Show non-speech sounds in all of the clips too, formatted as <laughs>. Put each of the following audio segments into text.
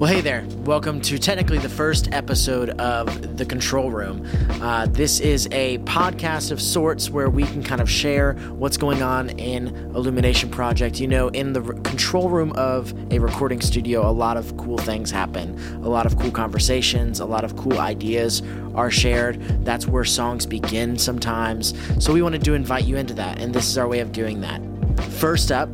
Well, hey there. Welcome to technically the first episode of The Control Room. Uh, this is a podcast of sorts where we can kind of share what's going on in Illumination Project. You know, in the re- control room of a recording studio, a lot of cool things happen, a lot of cool conversations, a lot of cool ideas are shared. That's where songs begin sometimes. So we wanted to invite you into that, and this is our way of doing that. First up,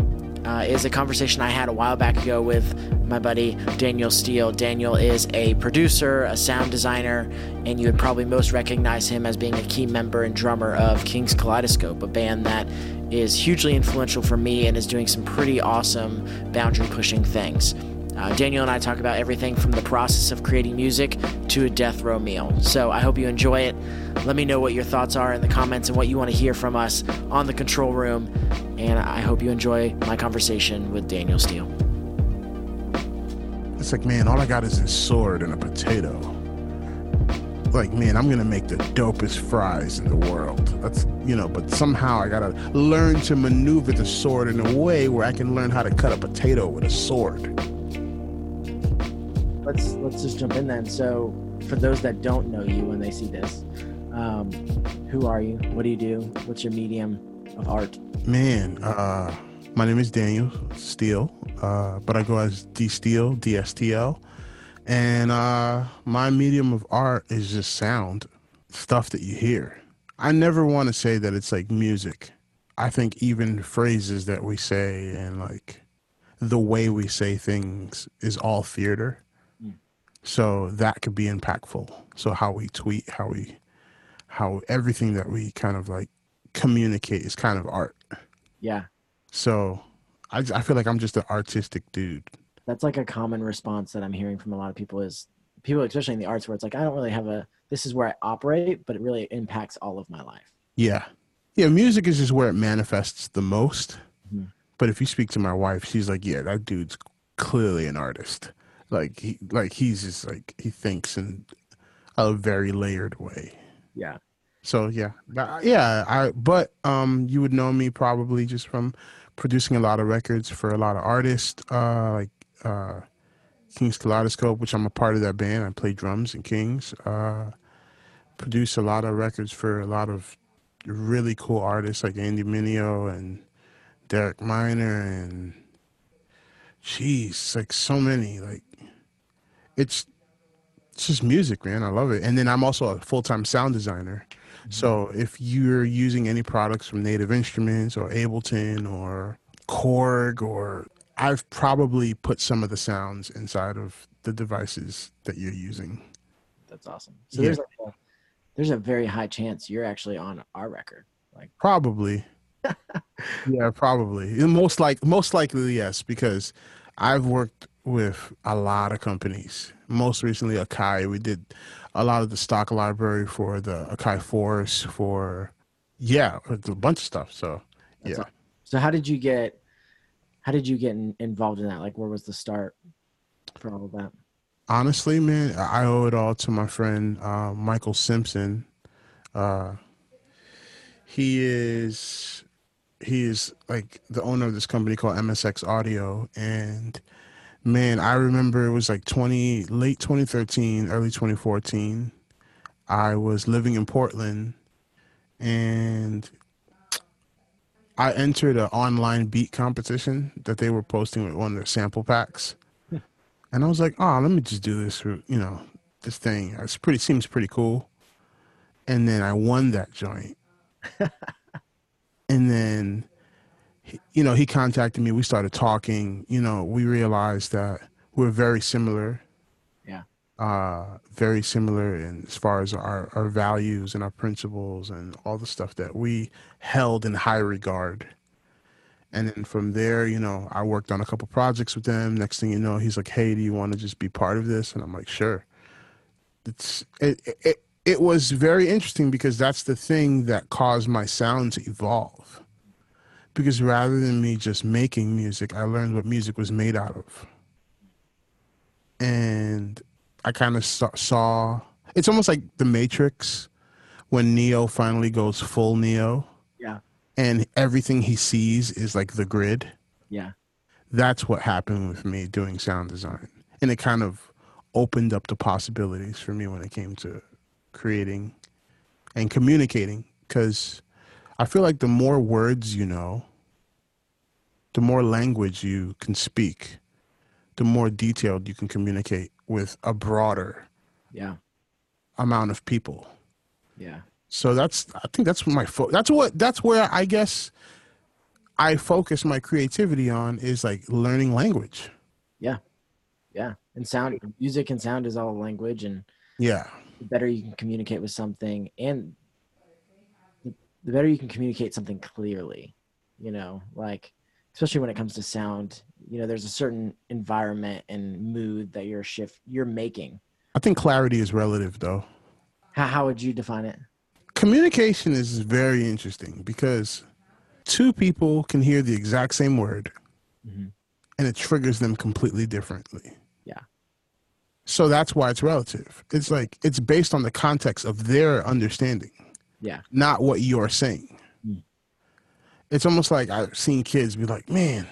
uh, is a conversation I had a while back ago with my buddy Daniel Steele. Daniel is a producer, a sound designer, and you would probably most recognize him as being a key member and drummer of Kings Kaleidoscope, a band that is hugely influential for me and is doing some pretty awesome boundary pushing things. Uh, Daniel and I talk about everything from the process of creating music to a death row meal. So I hope you enjoy it. Let me know what your thoughts are in the comments and what you want to hear from us on the control room. And I hope you enjoy my conversation with Daniel Steele. It's like, man, all I got is a sword and a potato. Like, man, I'm gonna make the dopest fries in the world. That's, you know, but somehow I gotta learn to maneuver the sword in a way where I can learn how to cut a potato with a sword let's let's just jump in then. So, for those that don't know you when they see this, um, who are you? What do you do? What's your medium of art? Man, uh, my name is Daniel Steele, uh, but I go as D Steele, DSTL, and uh, my medium of art is just sound, stuff that you hear. I never want to say that it's like music. I think even phrases that we say and like the way we say things is all theater. So that could be impactful. So how we tweet, how we, how everything that we kind of like communicate is kind of art. Yeah. So I, I feel like I'm just an artistic dude. That's like a common response that I'm hearing from a lot of people is people, especially in the arts, where it's like, I don't really have a, this is where I operate, but it really impacts all of my life. Yeah. Yeah. Music is just where it manifests the most. Mm-hmm. But if you speak to my wife, she's like, yeah, that dude's clearly an artist. Like he like he's just like he thinks in a very layered way. Yeah. So yeah, yeah. I but um, you would know me probably just from producing a lot of records for a lot of artists, uh, like uh, Kings Kaleidoscope, which I'm a part of that band. I play drums in Kings. Uh, produce a lot of records for a lot of really cool artists like Andy Mineo and Derek Minor and jeez, like so many. Like it's it's just music, man. I love it. And then I'm also a full time sound designer. Mm-hmm. So if you're using any products from Native Instruments or Ableton or Korg or I've probably put some of the sounds inside of the devices that you're using. That's awesome. So yeah. there's a, there's a very high chance you're actually on our record. Like probably. <laughs> yeah, probably. Most like most likely yes, because I've worked with a lot of companies. Most recently, Akai. We did a lot of the stock library for the Akai Force for yeah, a bunch of stuff. So That's yeah. Awesome. So how did you get? How did you get in, involved in that? Like, where was the start for all of that? Honestly, man, I owe it all to my friend uh, Michael Simpson. Uh, he is he is like the owner of this company called MSX Audio, and Man, I remember it was like 20 late 2013, early 2014. I was living in Portland and I entered an online beat competition that they were posting with one of their sample packs. <laughs> And I was like, "Oh, let me just do this for, you know, this thing. It's pretty seems pretty cool." And then I won that joint. <laughs> and then you know, he contacted me. We started talking. You know, we realized that we're very similar. Yeah. Uh, very similar in as far as our, our values and our principles and all the stuff that we held in high regard. And then from there, you know, I worked on a couple projects with them. Next thing you know, he's like, "Hey, do you want to just be part of this?" And I'm like, "Sure." It's it, it it was very interesting because that's the thing that caused my sound to evolve because rather than me just making music, I learned what music was made out of. And I kind of saw, it's almost like the Matrix when Neo finally goes full Neo. Yeah. And everything he sees is like the grid. Yeah. That's what happened with me doing sound design. and it kind of opened up the possibilities for me when it came to creating and communicating because I feel like the more words you know, the more language you can speak, the more detailed you can communicate with a broader Yeah. amount of people. Yeah. So that's I think that's my fo- that's what that's where I guess I focus my creativity on is like learning language. Yeah. Yeah. And sound music and sound is all language and Yeah. The better you can communicate with something and the better you can communicate something clearly you know like especially when it comes to sound you know there's a certain environment and mood that you're shift you're making I think clarity is relative though. how, how would you define it Communication is very interesting because two people can hear the exact same word Mhm. and it triggers them completely differently. So that's why it's relative. It's like it's based on the context of their understanding, yeah not what you're saying. Mm. It's almost like I've seen kids be like, man,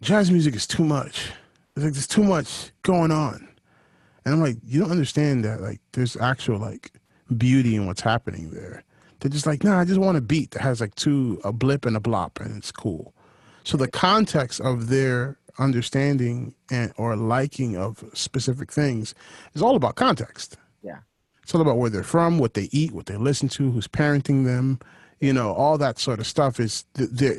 jazz music is too much. It's like there's too much going on. And I'm like, you don't understand that like there's actual like beauty in what's happening there. They're just like, nah, I just want a beat that has like two a blip and a blop and it's cool. So the context of their understanding and or liking of specific things is all about context. Yeah. It's all about where they're from, what they eat, what they listen to, who's parenting them, you know, all that sort of stuff is th- their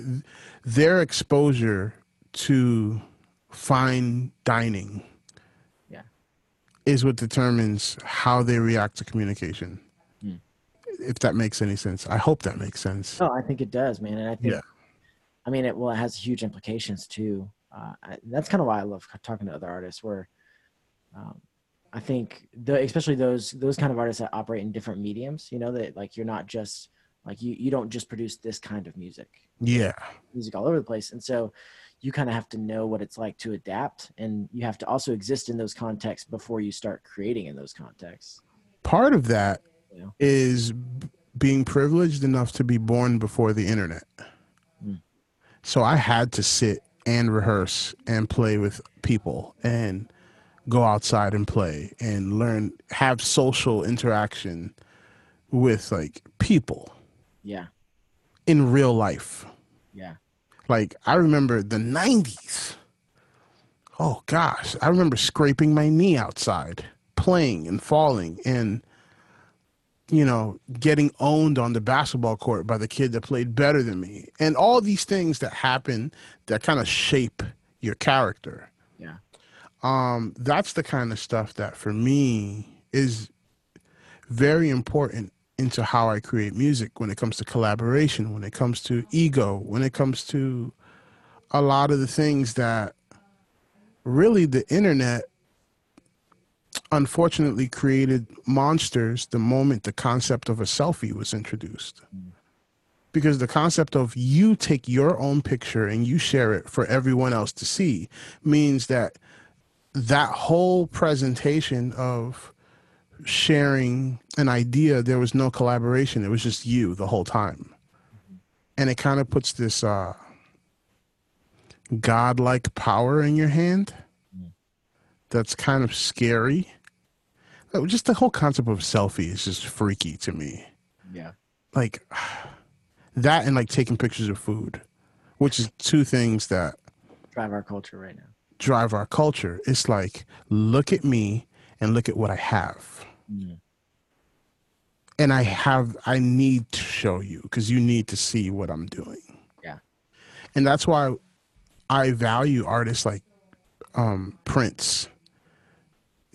their exposure to fine dining Yeah. is what determines how they react to communication. Hmm. If that makes any sense. I hope that makes sense. Oh, i think it does man and i think Yeah. i mean it well it has huge implications too uh, I, that's kind of why i love talking to other artists where um, i think the especially those those kind of artists that operate in different mediums you know that like you're not just like you you don't just produce this kind of music Yeah. music all over the place and so you kind of have to know what it's like to adapt and you have to also exist in those contexts before you start creating in those contexts Part of that Yeah. is being privileged enough to be born before the internet. Hmm. So I had to sit and rehearse and play with people and go outside and play and learn have social interaction with like people yeah in real life. yeah Like I remember the 90s. Oh gosh, I remember scraping my knee outside, playing and falling and you know, getting owned on the basketball court by the kid that played better than me. And all these things that happen that kind of shape your character. yeah Um that's the kind of stuff that for me is very important into how I create music when it comes to collaboration, when it comes to ego, when it comes to a lot of the things that really the internet unfortunately created monsters the moment the concept of a selfie was introduced. Because the concept of you take your own picture and you share it for everyone else to see means that that whole presentation of sharing an idea, there was no collaboration. It was just you the whole time. And it kind of puts this uh, godlike power in your hand that's kind of scary. Uh, Just the whole concept of selfie is just freaky to me. yeah Like <sighs> that and like taking pictures of food, which is two things that drive our culture right now drive our culture. It's like, look at me and look at what I have. Mm. And I have, I need to show you because you need to see what I'm doing. Yeah. And that's why I value artists like um, Prince.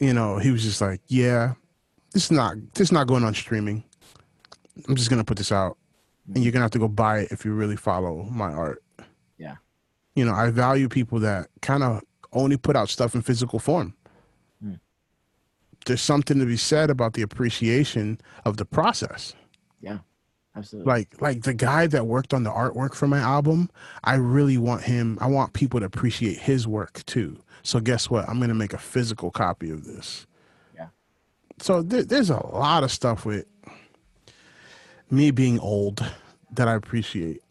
You know, he was just like, yeah, this is not, this is not going on streaming. I'm just going to put this out and you're going to have to go buy it if you really follow my art. Yeah. You know, I value people that kind of only put out stuff in physical form. Mm. There's something to be said about the appreciation of the process. Yeah. Absolutely Like like the guy that worked on the artwork for my album, I really want him I want people to appreciate his work too. So guess what? I'm going to make a physical copy of this. Yeah. So there, there's a lot of stuff with me being old that I appreciate.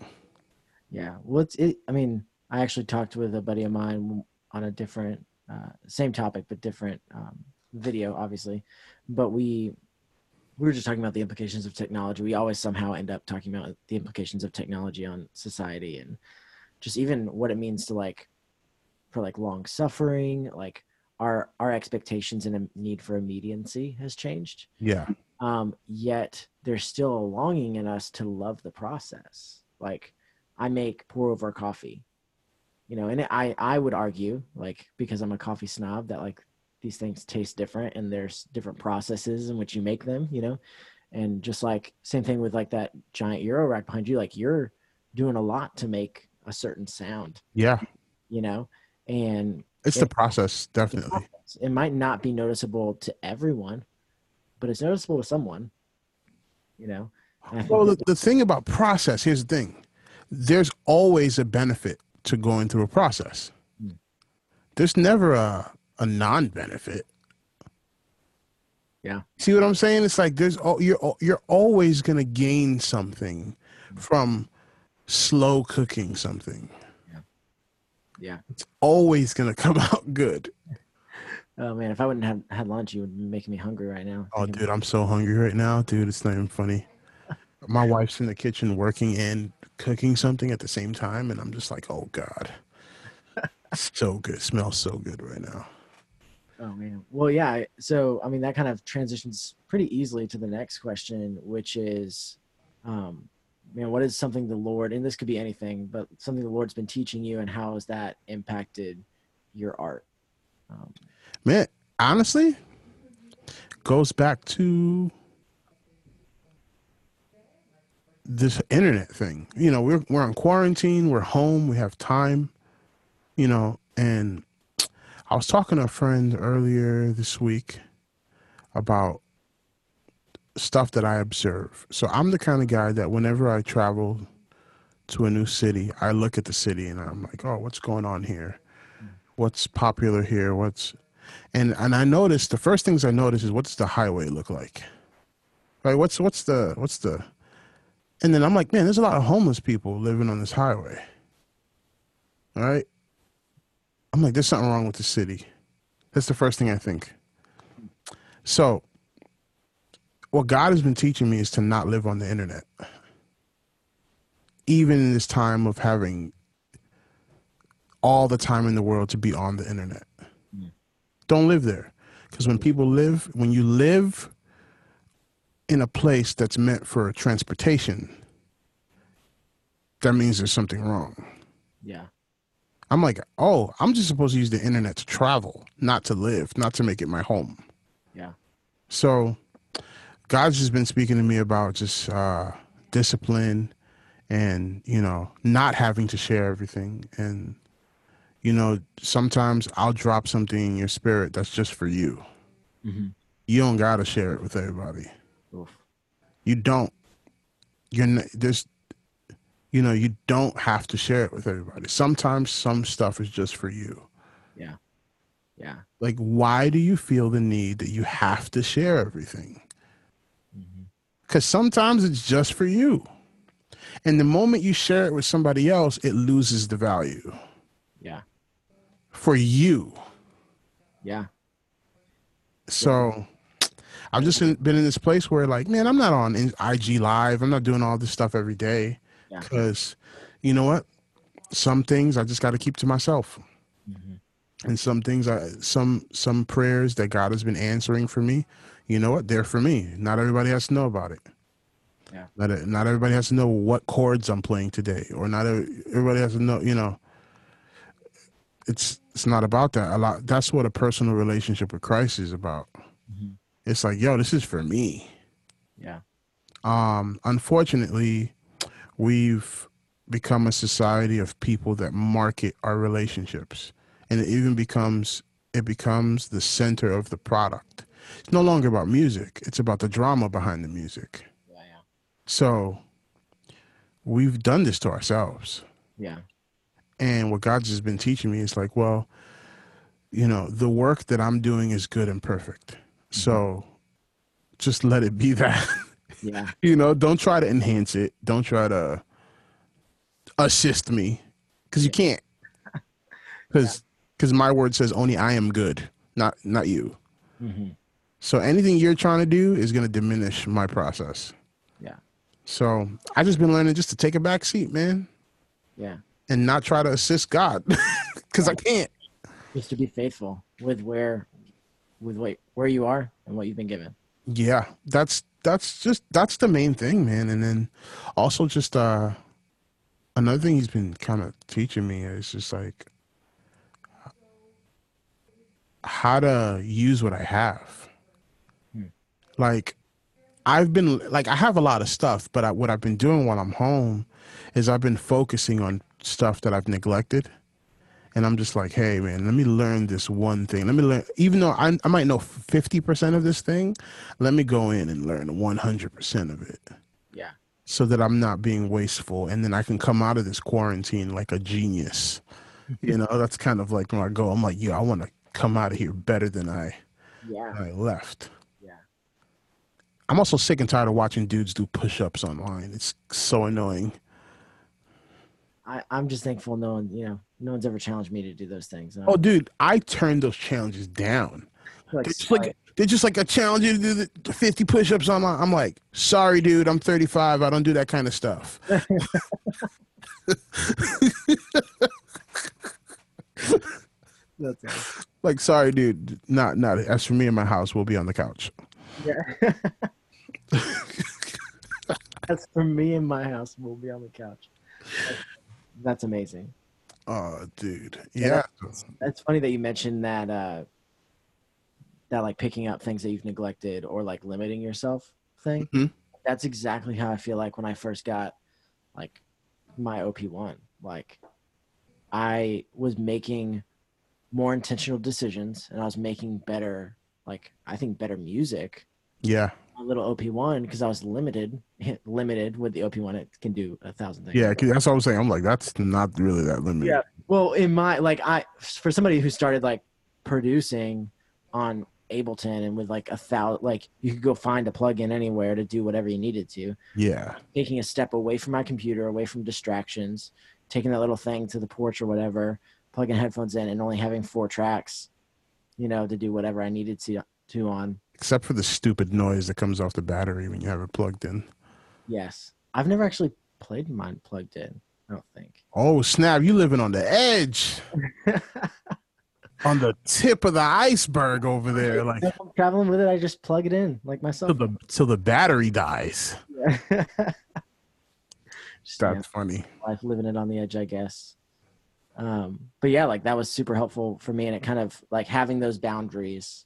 Yeah. Well, it's it. I mean, I actually talked with a buddy of mine on a different uh, same topic but different um, video, obviously. But we we were just talking about the implications of technology. We always somehow end up talking about the implications of technology on society and just even what it means to like for like long suffering, like our our expectations and a need for immediacy has changed. Yeah. Um, yet there's still a longing in us to love the process. Like I make pour over coffee, you know, and I I would argue like because I'm a coffee snob that like these things taste different and there's different processes in which you make them, you know, and just like same thing with like that giant Euro rack behind you, like you're doing a lot to make a certain sound, Yeah. you know, and It's the process, the definitely. process. It might not be noticeable to everyone, but it's noticeable to someone. You know. And I think Well, the, the thing about process, here's the thing. There's always a benefit to going through a process. Mm. There's never a, a non-benefit. Yeah. See what I'm saying? It's like there's all you're you're always going to gain something from slow cooking something. Yeah. It's always going <laughs> to come out good. Oh man, if I wouldn't have had lunch, you would be making me hungry right now. Oh, dude, I'm so hungry right now, dude. It's not even funny. <laughs> My wife's in the kitchen working and cooking something at the same time, and I'm just like, oh god, <laughs> so good. smells so good right now. Oh man. Well, yeah. So I mean, that kind of transitions pretty easily to the next question, which is, um, man, what is something the Lord, and this could be anything, but something the Lord's been teaching you, and how has that impacted your art? Um, Man, honestly, goes back to this internet thing. You know, we're we're on quarantine, we're home, we have time, you know, and I was talking to a friend earlier this week about stuff that I observe. So I'm the kind of guy that whenever I travel to a new city, I look at the city and I'm like, "Oh, what's going on here? What's popular here? What's and and I notice the first things I notice is what's the highway look like? Right? What's what's the what's the and then I'm like, man, there's a lot of homeless people living on this highway. All right. I'm like, there's something wrong with the city. That's the first thing I think. So what God has been teaching me is to not live on the internet. Even in this time of having all the time in the world to be on the internet. Mm. Don't live there. Because when people live, when you live in a place that's meant for transportation, that means there's something wrong. yeah. I'm like, oh, I'm just supposed to use the internet to travel, not to live, not to make it my home. Yeah. So God's just been speaking to me about just uh, discipline and, you know, not having to share everything. And, you know, sometimes I'll drop something in your spirit that's just for you. hmm You don't got to share it with everybody. Oof. You don't. You're n- there's, you know, you don't have to share it with everybody. Sometimes some stuff is just for you. Yeah. Yeah. Like, why do you feel the need that you have to share everything? Because sometimes it's just for you. And the moment you share it with somebody else, it loses the value Yeah. for you. Yeah. So I've just been in this place where, like, man, I'm not on IG Live. I'm not doing all this stuff every day Yeah. because, you know what? Some things I just got to keep to myself, hmm and some things, I some some prayers that God has been answering for me. You know what? They're for me. Not everybody has to know about it. Yeah. Not not everybody has to know what chords I'm playing today, or not everybody has to know. You know, it's it's not about that. A lot. That's what a personal relationship with Christ is about. hmm It's like, yo, this is for me. Yeah. Um, unfortunately, we've become a society of people that market our relationships, and it even becomes it becomes the center of the product. It's no longer about music; it's about the drama behind the music. Yeah. Yeah. So, we've done this to ourselves. Yeah. And what God's just been teaching me is like, well, you know, the work that I'm doing is good and perfect. So just let it be that. <laughs> Yeah. you know, don't try to enhance it. Don't try to assist me because you can't. <laughs> Because because my word says only I am good, not not you. Mm-hmm. So anything you're trying to do is going to diminish my process. Yeah. So I just been learning just to take a back seat, man. Yeah. And not try to assist God, <laughs> because I can't. Just to be faithful with where, with what where you are and what you've been given. Yeah, that's that's just that's the main thing, man. And then also just uh another thing he's been kind of teaching me is just like how to use what I have. Like I've been like I have a lot of stuff, but I, what I've been doing while I'm home is I've been focusing on stuff that I've neglected. And I'm just like, hey man, let me learn this one thing. Let me learn, even though I, I might know 50% of this thing, let me go in and learn 100% of it. Yeah. So that I'm not being wasteful. And then I can come out of this quarantine like a genius. <laughs> you know, that's kind of like when I go, I'm like, yeah, I want to come out of here better than I, yeah. I left. I'm also sick and tired of watching dudes do push ups online. It's so annoying. I, I'm just thankful no one, you know, no one's ever challenged me to do those things. Oh, dude, I turned those challenges down. Like, they're, just like, they're just like a challenge you to do the 50 push-ups online. I'm like, sorry, dude, I'm 35. I don't do that kind of stuff. <laughs> That's like, sorry, dude, not not. As for me and my house, we'll be on the couch. Yeah. <laughs> <laughs> As for me and my house, we'll be on the couch. That's, that's amazing. Oh, dude. Yeah. That's, that's, funny that you mentioned that uh that like picking up things that you've neglected or like limiting yourself thing. Mm-hmm. That's exactly how I feel like when I first got like my OP1. Like I was making more intentional decisions and I was making better like I think better music. Yeah a little OP1 because I was limited, <laughs> limited with the OP1. It can do a thousand things. Yeah, that's what I was saying. I'm like, that's not really that limited. Yeah. Well, in my like, I for somebody who started like producing on Ableton and with like a thousand, like you could go find a plugin anywhere to do whatever you needed to. Yeah. Taking a step away from my computer, away from distractions, taking that little thing to the porch or whatever, plugging headphones in, and only having four tracks, you know, to do whatever I needed to to on except for the stupid noise that comes off the battery when you have it plugged in. Yes, I've never actually played mine plugged in. I don't think. Oh snap! You living on the edge, <laughs> on the tip of the iceberg over there. Like I'm traveling with it, I just plug it in like myself till the till the battery dies. <laughs> Yeah. That's yeah, funny. Life living it on the edge, I guess. Um, but yeah, like that was super helpful for me, and it kind of like having those boundaries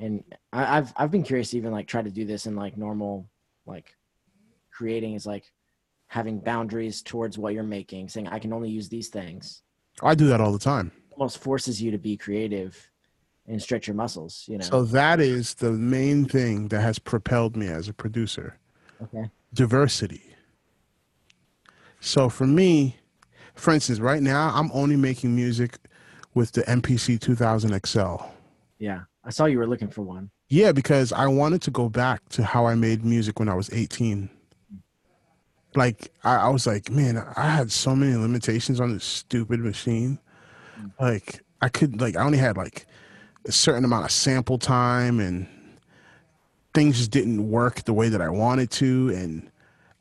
and I, have I've been curious to even like try to do this in like normal like creating is like having boundaries towards what you're making, saying I can only use these things. I do that all the time. It Almost forces you to be creative and stretch your muscles, you know. So that is the main thing that has propelled me as a producer. Okay. Diversity. So for me, for instance, right now I'm only making music with the MPC 2000 XL. Yeah. I saw you were looking for one. Yeah, because I wanted to go back to how I made music when I was 18. Like I, I was like, man, I had so many limitations on this stupid machine. Like I could like I only had like a certain amount of sample time and things just didn't work the way that I wanted to and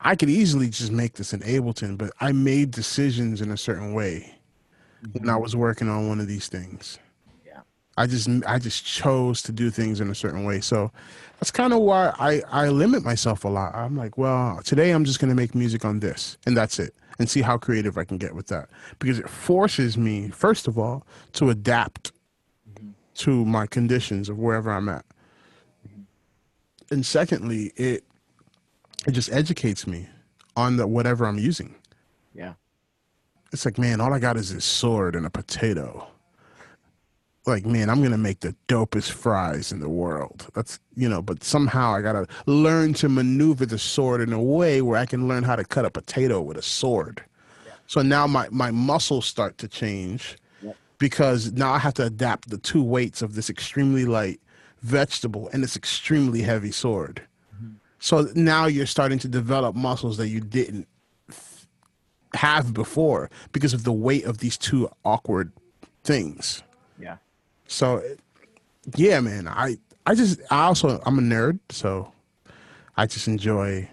I could easily just make this in Ableton, but I made decisions in a certain way mm-hmm. when I was working on one of these things. I just I just chose to do things in a certain way. So that's kind of why I I limit myself a lot. I'm like, well, today I'm just going to make music on this and that's it and see how creative I can get with that because it forces me first of all to adapt mm-hmm. to my conditions of wherever I'm at. Mm-hmm. And secondly, it it just educates me on the whatever I'm using. Yeah. It's like, man, all I got is this sword and a potato like, man, I'm gonna make the dopest fries in the world. That's you know, but somehow I gotta learn to maneuver the sword in a way where I can learn how to cut a potato with a sword. Yeah. So now my my muscles start to change because now I have to adapt the two weights of this extremely light vegetable and this extremely heavy sword. Mm-hmm. So now you're starting to develop muscles that you didn't have before because of the weight of these two awkward things. Yeah. So, yeah, man. I I just I also I'm a nerd, so I just enjoy.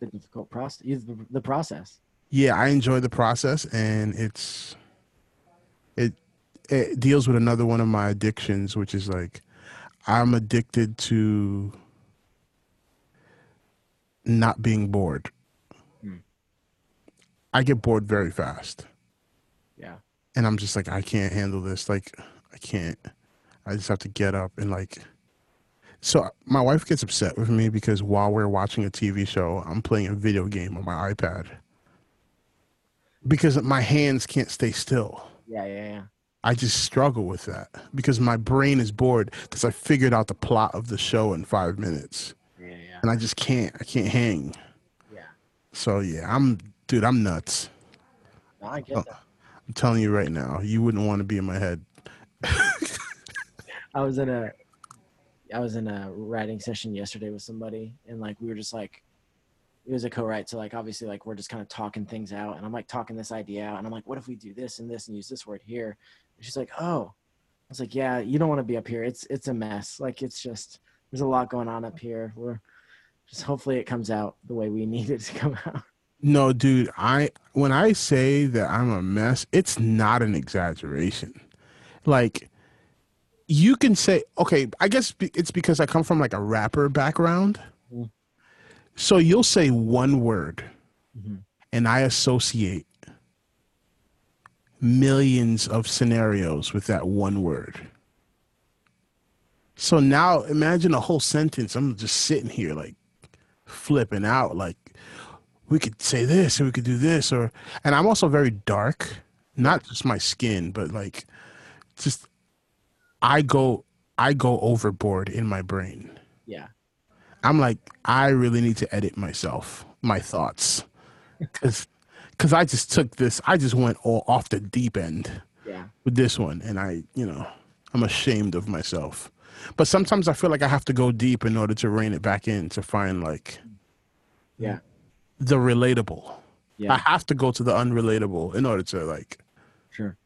The difficult process. The, the process. Yeah, I enjoy the process, and it's it it deals with another one of my addictions, which is like I'm addicted to not being bored. Hmm. I get bored very fast. Yeah. and I'm just like, I can't handle this. Like, I can't. I just have to get up and like. So uh, my wife gets upset with me because while we're watching a TV show, I'm playing a video game on my iPad. Because my hands can't stay still. Yeah. Yeah. Yeah. I just struggle with that because my brain is bored because I figured out the plot of the show in five minutes, Yeah. Yeah. and I just can't. I can't hang. Yeah. So yeah, I'm dude. I'm nuts. No, I get Oh. that. I'm telling you right now, you wouldn't want to be in my head. <laughs> I was in a I was in a writing session yesterday with somebody and like we were just like it was a co-write so like obviously like we're just kind of talking things out and I'm like talking this idea out and I'm like what if we do this and this and use this word here? And she's like oh. I was like yeah you don't want to be up here. It's it's a mess. Like it's just there's a lot going on up here. We're just hopefully it comes out the way we <laughs> need it to come out. No, dude, I when I say that I'm a mess, it's not an exaggeration. Like you can say, okay, I guess it's because I come from like a rapper background. Mm. So you'll say one word Mhm. and I associate millions of scenarios with that one word. So now imagine a whole sentence. I'm just sitting here like flipping out like we could say this or we could do this or and I'm also very dark, not just my skin, but like just I go I go overboard in my brain. yeah I'm like I really need to edit myself, my thoughts. <laughs> Cuz cuz I just took this I just went all off the deep end yeah with this one and I, you know, I'm ashamed of myself. But sometimes I feel like I have to go deep in order to rein it back in to find like yeah the relatable. Yeah. I have to go to the unrelatable in order to like sure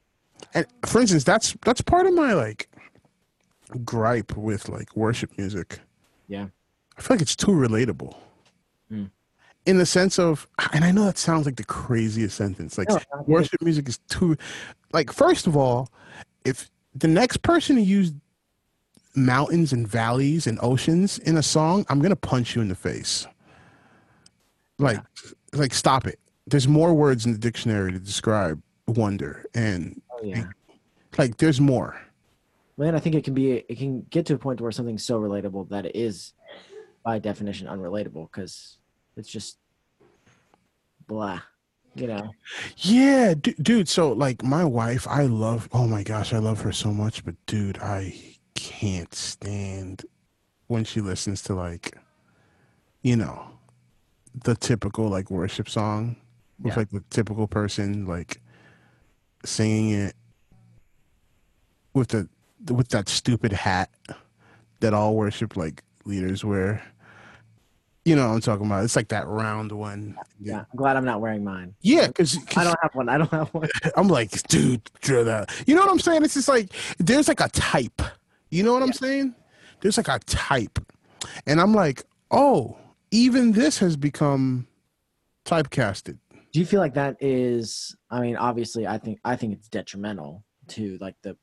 and for instance that's that's part of my like gripe with like worship music. yeah I feel like it's too relatable. Mm. In the sense of and I know that sounds like the craziest sentence. Like No, I get it. worship music is too like first of all, if the next person to use mountains and valleys and oceans in a song, I'm gonna punch you in the face. Like like stop it. There's more words in the dictionary to describe wonder and yeah like there's more. Man, I think it can be it can get to a point where something's so relatable that it is by definition unrelatable because it's just blah, you know. Yeah, d- dude. So like my wife, I love. Oh my gosh, I love her so much. But dude, I can't stand when she listens to like, you know, the typical like worship song with Yeah. like the typical person like singing it with the with that stupid hat that all worship like leaders wear. You know what I'm talking about? It's like that round one. Yeah, I'm glad I'm not wearing mine. Yeah, because I don't have one. I don't have one. <laughs> I'm like, dude, drill that. You know what I'm saying? It's just like there's like a type. You know what I'm saying? There's like a type, and I'm like, oh, even this has become typecasted. Do you feel like that is? I mean, obviously, I think I think it's detrimental to like the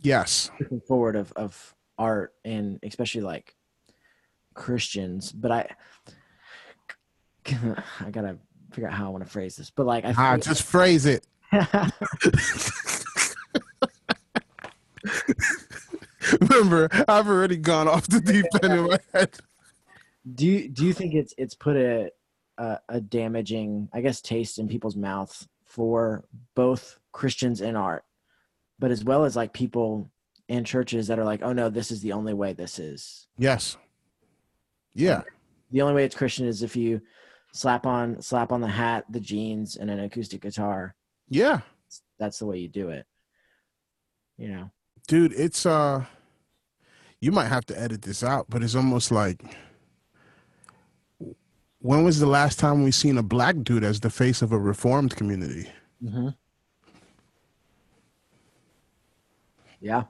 Yes. forward of of art and especially like Christians. But I, I gotta figure out how I want to phrase this. But like, I Ah, just phrase it. <laughs> <laughs> Remember, I've already gone off the deep end in my head. do you do you think it's it's put a, a a damaging i guess taste in people's mouth for both christians and art but as well as like people in churches that are like oh no this is the only way this is Yes. Yeah. the only way it's christian is if you slap on slap on the hat the jeans and an acoustic guitar Yeah. that's the way you do it you know dude it's uh you might have to edit this out but it's almost like when was the last time we seen a black dude as the face of a reformed community mm-hmm. Yeah.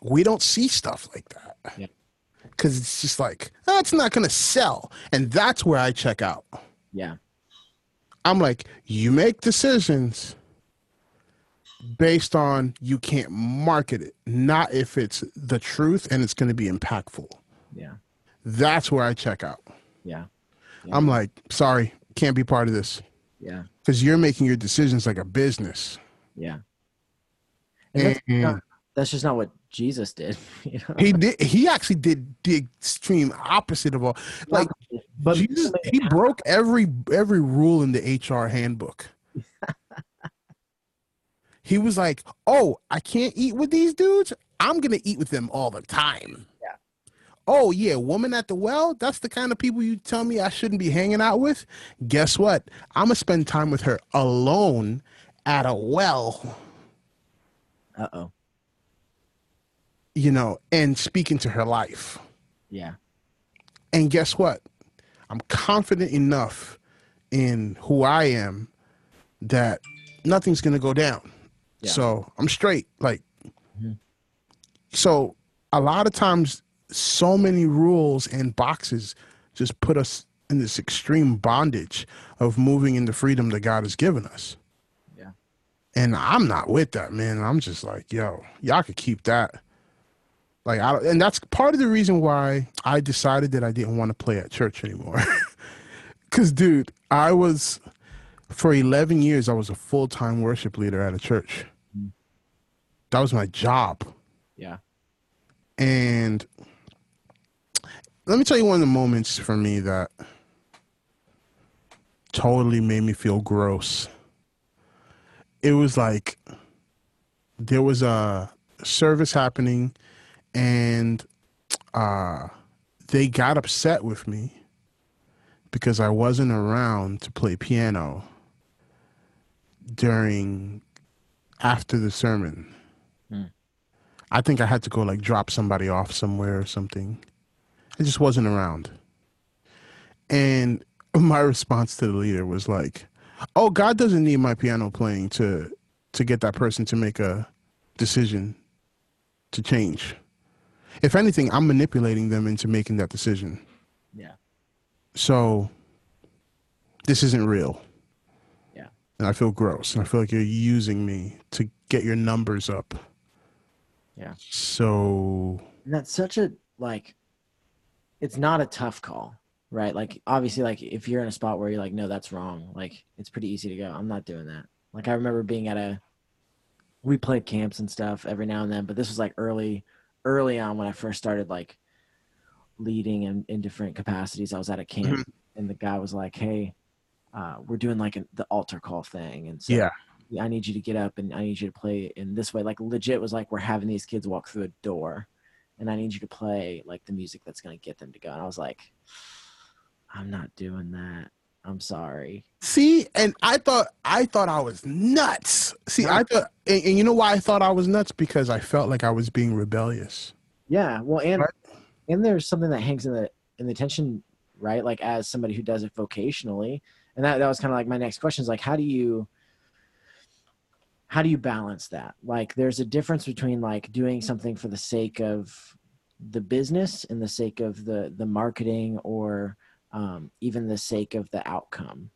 We don't see stuff like that. Yeah. Cause it's just like, that's not gonna sell. And that's where I check out. Yeah. I'm like, you make decisions based on you can't market it, not if it's the truth and it's going to be impactful. Yeah. That's where I check out. Yeah. I'm like, sorry, can't be part of this Yeah. because you're making your decisions like a business. Yeah. And that's, And- not, that's just not what Jesus did. <laughs> You know? He did. He actually did the extreme opposite of all. Like but Jesus, he broke every every rule in the HR handbook. <laughs> he was like, "Oh, I can't eat with these dudes. I'm gonna eat with them all the time." Oh yeah, woman at the well. That's the kind of people you tell me I shouldn't be hanging out with. Guess what? I'm gonna spend time with her alone at a well. uh oh. You know, and speak into her life. Yeah. And guess what? I'm confident enough in who I am that nothing's to go down. Yeah. So I'm straight. Like, Mhm. so a lot of times, so many rules and boxes just put us in this extreme bondage of moving in the freedom that God has given us. Yeah. And I'm not with that, man. I'm just like, yo, y'all could keep that. Like, I and that's part of the reason why I decided that I didn't want to play at church anymore. <laughs> Cause, dude, I was for 11 years. I was a full time worship leader at a church. Mm. That was my job. Yeah. And let me tell you one of the moments for me that totally made me feel gross. It was like there was a service happening and uh they got upset with me because I wasn't around to play piano during after the sermon. Hmm. I think I had to go like drop somebody off somewhere or something. I just wasn't around. And <laughs> my response to the leader was like, "Oh, God doesn't need my piano playing to to get that person to make a decision to change. If anything, I'm manipulating them into making that decision. Yeah. So this isn't real. Yeah. And I feel gross. And I feel like you're using me to get your numbers up. Yeah. So And that's such a like it's not a tough call, right? Like obviously like if you're in a spot where you're like, no, that's wrong, like it's pretty easy to go. I'm not doing that. Like I remember being at a we played camps and stuff every now and then, but this was like early early on when I first started like leading in, in different capacities. I was at a camp and the guy was like, Hey, uh, we're doing like an, the altar call thing and so yeah. I need you to get up and I need you to play in this way. Like legit was like we're having these kids walk through a door and I need you to play like the music that's gonna get them to go. And I was like, I'm not doing that. I'm sorry. See, and I thought I thought I was nuts. See, I thought, and, and you know why I thought I was nuts because I felt like I was being rebellious. Yeah. Well and Right. and there's something that hangs in the in the tension, right? Like as somebody who does it vocationally. And that, that was kind of like my next question is like how do you how do you balance that? Like there's a difference between like doing something for the sake of the business and the sake of the the marketing or um, even the sake of the outcome.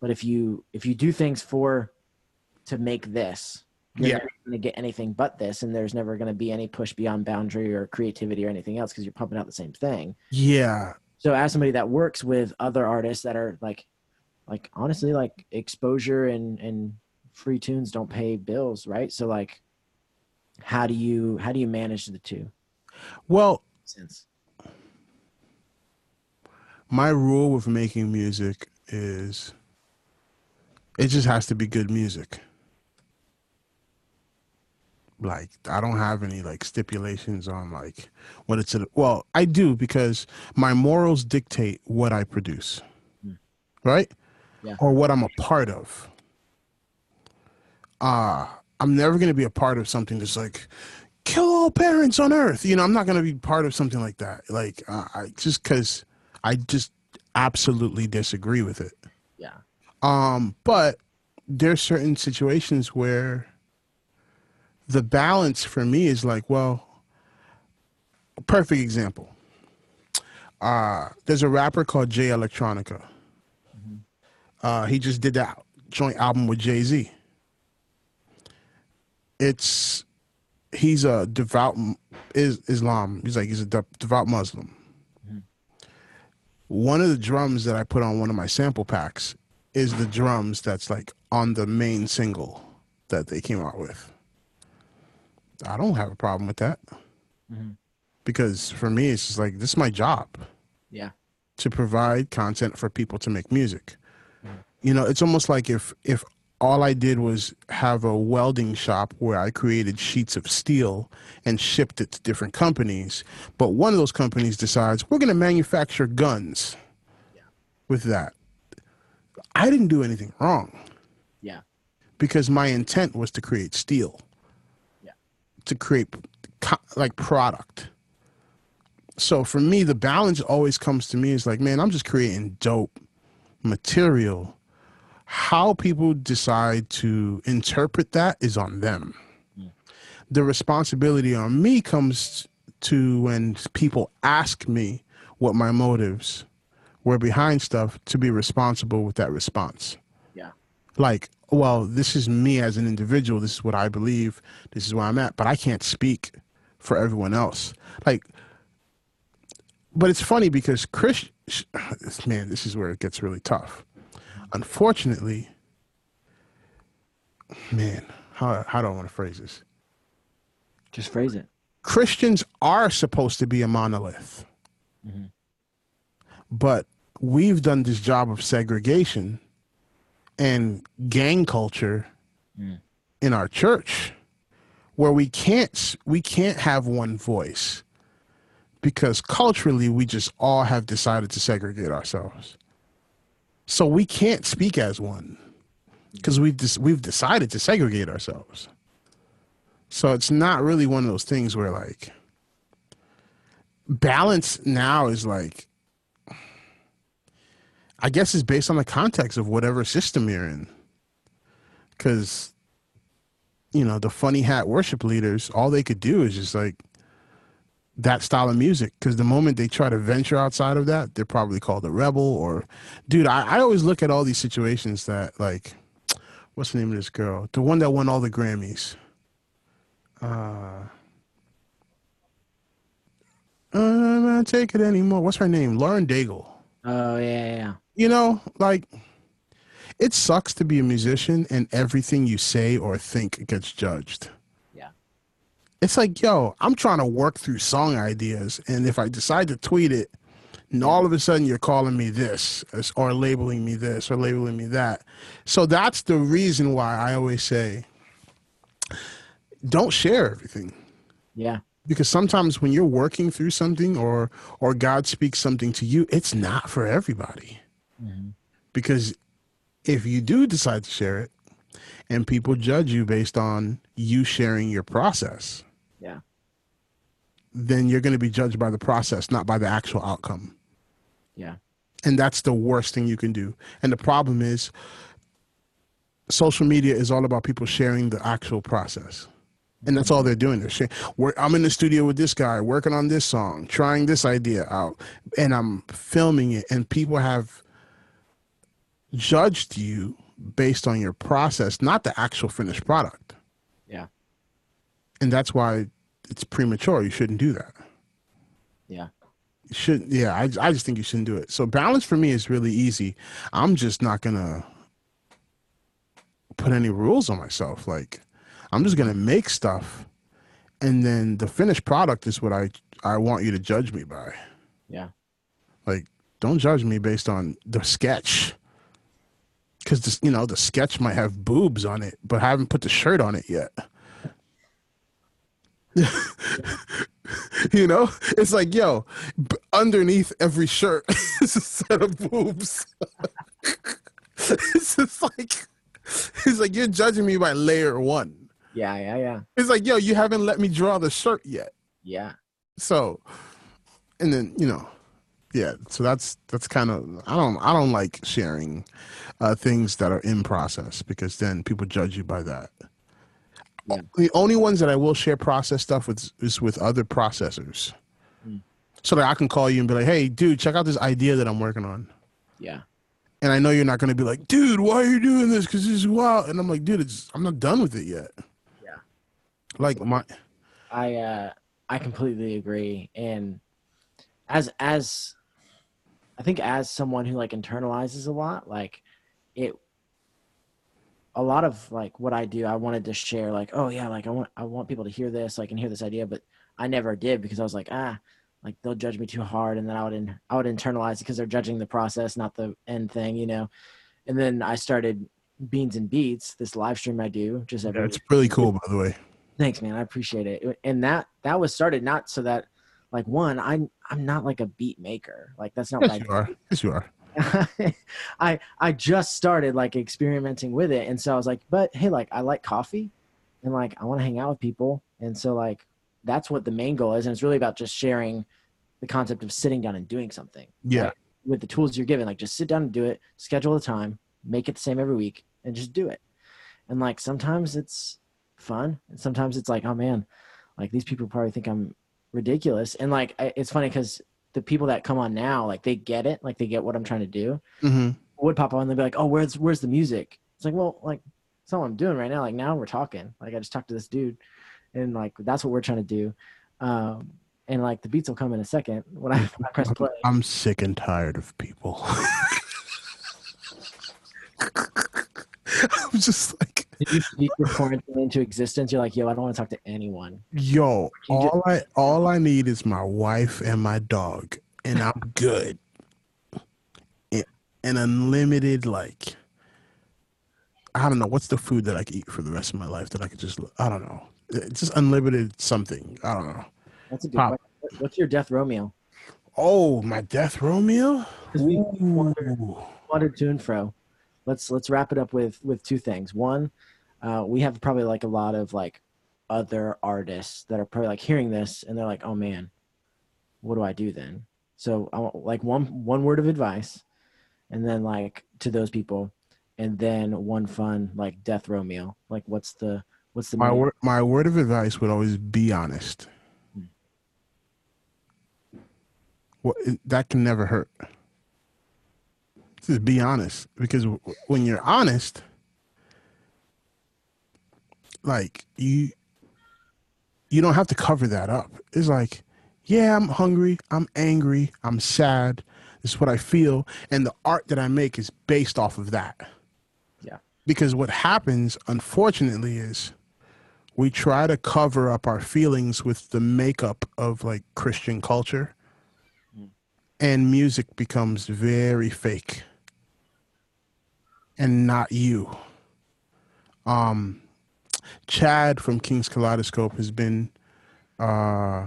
But if you if you do things for to make this you're Yeah. never going to get anything but this and there's never going to be any push beyond boundary or creativity or anything else because you're pumping out the same thing. Yeah, so as somebody that works with other artists that are like like honestly like exposure and and free tunes don't pay bills right so like how do you how do you manage the two well, since my rule with making music is it just has to be good music. Like I don't have any like stipulations on like what it's a, well, I do because my morals dictate what I produce. Hmm. Right? Yeah. Or what I'm a part of. Uh I'm never going to be a part of something that's like kill all parents on earth. You know, I'm not going to be part of something like that. Like uh, I just cuz I just absolutely disagree with it. yeah Um, but there's certain situations where the balance for me is like, well, perfect example. Uh, there's a rapper called Jay Electronica. Uh, he just did that joint album with Jay Z. It's he's a devout is Islam. He's like he's a de- devout Muslim. Hmm. One of the drums that I put on one of my sample packs is the drums that's like on the main single that they came out with. I don't have a problem with that mm-hmm. because for me, it's just like this is my job Yeah. to provide content for people to make music. Hmm. You know, it's almost like if if all I did was have a welding shop where I created sheets of steel and shipped it to different companies, but one of those companies decides we're going to manufacture guns with that. I didn't do anything wrong Yeah. because my intent was to create steel. Yeah. To create like product. So for me, the balance always comes to me is like, man, I'm just creating dope material. How people decide to interpret that is on them. The responsibility on me comes to when people ask me what my motives were behind stuff to be responsible with that response Yeah. like, well, this is me as an individual. This is what I believe. This is where I'm at. But I can't speak for everyone else. Like, but it's funny because Chris, <sighs> man, this is where it gets really tough. Unfortunately, man, how how do I want to phrase this? Just phrase it. Christians are supposed to be a monolith. Mm-hmm. But we've done this job of segregation and gang culture mm. in our church where we can't we can't have one voice because culturally we just all have decided to segregate ourselves. So we can't speak as one because we've dis- we've decided to segregate ourselves. So it's not really one of those things where like balance now is like I guess it's based on the context of whatever system you're in. Cause you know, the funny hat worship leaders, all they could do is just like that style of music. Cause the moment they try to venture outside of that, they're probably called a rebel or dude, I, I always look at all these situations that like <tsk> what's the name of this girl? The one that won all the Grammys. Uh, I'm not take it anymore. What's her name? Lauren Daigle. Oh yeah, yeah. You know, like it sucks to be a musician and everything you say or think gets judged. It's like, yo, I'm trying to work through song ideas, and if I decide to tweet it, and all of a sudden you're calling me this, or labeling me this, or labeling me that. So that's the reason why I always say, don't share everything Yeah. because sometimes when you're working through something or or God speaks something to you, it's not for everybody. Mm-hmm. Because if you do decide to share it and people judge you based on you sharing your process. Then you're going to be judged by the process, not by the actual outcome. Yeah. And that's the worst thing you can do. And the problem is social media is all about people sharing the actual process. And that's all they're doing. They're sharing. We're, I'm in the studio with this guy, working on this song, trying this idea out, and I'm filming it. And people have judged you based on your process, not the actual finished product. Yeah. And that's why it's premature. You shouldn't do that. Yeah. You should yeah I, I just think you shouldn't do it so balance for me is really easy i'm just not gonna put any rules on myself like i'm just gonna make stuff and then the finished product is what i i want you to judge me by Yeah. like don't judge me based on the sketch because this you know the sketch might have boobs on it but i haven't put the shirt on it yet <laughs> you know it's like yo b- underneath every shirt <laughs> is a set of boobs <laughs> it's just like it's like you're judging me by layer one Yeah. Yeah. Yeah. it's like yo you haven't let me draw the shirt yet Yeah. so and then you know yeah. So that's that's kind of I don't I don't like sharing uh, things that are in process because then people judge you by that. Yeah. The only ones that I will share process stuff with is with other processors, Mm. so that I can call you and be like, "Hey, dude, check out this idea that I'm working on." Yeah. And I know you're not going to be like, "Dude, why are you doing this?" Because this is wild. And I'm like, "Dude, it's I'm not done with it yet." Yeah. Like my I uh I completely agree. And as as I think as someone who like internalizes a lot, like it a lot of like what I do, I wanted to share like, oh yeah, like I want I want people to hear this, like and hear this idea, but I never did because I was like, ah, like they'll judge me too hard and then I would in, I would internalize it because they're judging the process, not the end thing, you know. And then I started Beans and Beats, this live stream I do just every yeah, it's really cool, by the way. Thanks, man. I appreciate it. And that that was started not so that like one, I'm I'm not like a beat maker. Like that's not Yes, what you are. Yes, you are. <laughs> I I just started like experimenting with it. And so I was like, but hey, like I like coffee and like I want to hang out with people. And so like that's what the main goal is. And it's really about just sharing the concept of sitting down and doing something. Yeah. right? With the tools you're given. Like just sit down and do it, schedule the time, make it the same every week, and just do it. And like sometimes it's fun and sometimes it's like oh man like these people probably think i'm ridiculous and like I, it's funny because the people that come on now like they get it like they get what i'm trying to do. Hmm would pop on and they'd be like oh where's where's the music? It's like well like that's not what i'm doing right now. Like now we're talking. Like i just talked to this dude and like that's what we're trying to do. Um and like the beats will come in a second when i, when I press play. I'm sick and tired of people. <laughs> I'm just like, Did you speak your quarantine into existence you're like yo i don't want to talk to anyone yo, You just- all I all I need is my wife and my dog, and I'm good. And, and unlimited, like, I don't know what's the food that I could eat for the rest of my life that I could just, I don't know, It's just unlimited something. I don't know. that's a good Pop. question. what's your death Romeo? Oh, my death Romeo. meal. 'Cause we- wanted to and fro. Let's let's wrap it up with with two things. One, uh, we have probably like a lot of like other artists that are probably like hearing this and they're like, oh man, what do I do then? So I want like one one word of advice, and then like to those people, and then one fun like death row meal. Like what's the what's the My word, my word of advice would always be honest. Hmm. What that can never hurt. Just be honest, because when you're honest, like you, you don't have to cover that up. It's like, yeah, I'm hungry, I'm angry, I'm sad. This is what I feel, and the art that I make is based off of that. Yeah. Because what happens, unfortunately, is we try to cover up our feelings with the makeup of like Christian culture, and music becomes very fake and not you. Um, Chad from Kings Kaleidoscope has been uh,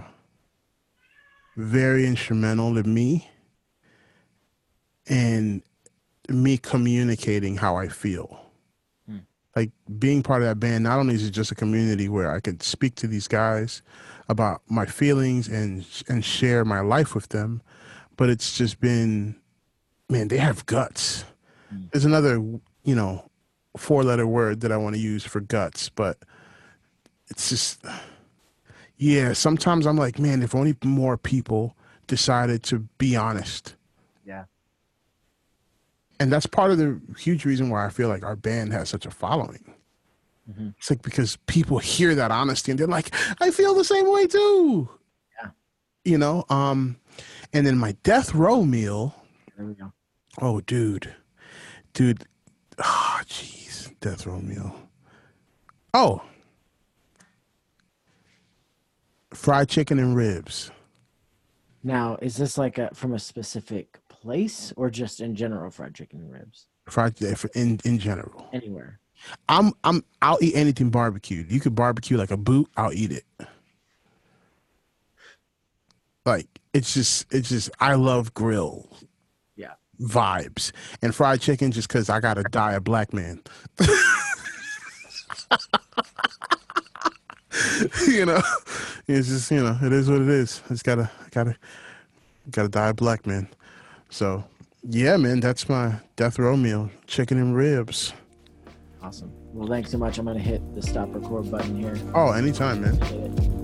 very instrumental to me and me communicating how I feel. Like being part of that band, not only is it just a community where I can speak to these guys about my feelings and and share my life with them, but it's just been, man, they have guts. There's another, you know, four letter word that I want to use for guts, but it's just, yeah. Sometimes I'm like, man, if only more people decided to be honest Yeah. and that's part of the huge reason why I feel like our band has such a following. Mhm. It's like because people hear that honesty and they're like, I feel the same way too. Yeah. You know, um, and then my death row meal. There we go. Oh, dude, dude, ah, jeez, death row meal. Oh, fried chicken and ribs. Now, is this like a from a specific place or just in general fried chicken and ribs? Fried in in general. Anywhere. I'm I'm I'll eat anything barbecued. You could barbecue like a boot, I'll eat it. Like it's just it's just I love grill. Vibes and fried chicken just because I gotta die a black man. <laughs> you know, it's just you know it is what it is. It's gotta gotta gotta die a black man. So yeah, man, that's my death row meal: chicken and ribs. Awesome. Well, thanks so much. I'm gonna hit the stop record button here. Oh, anytime, man.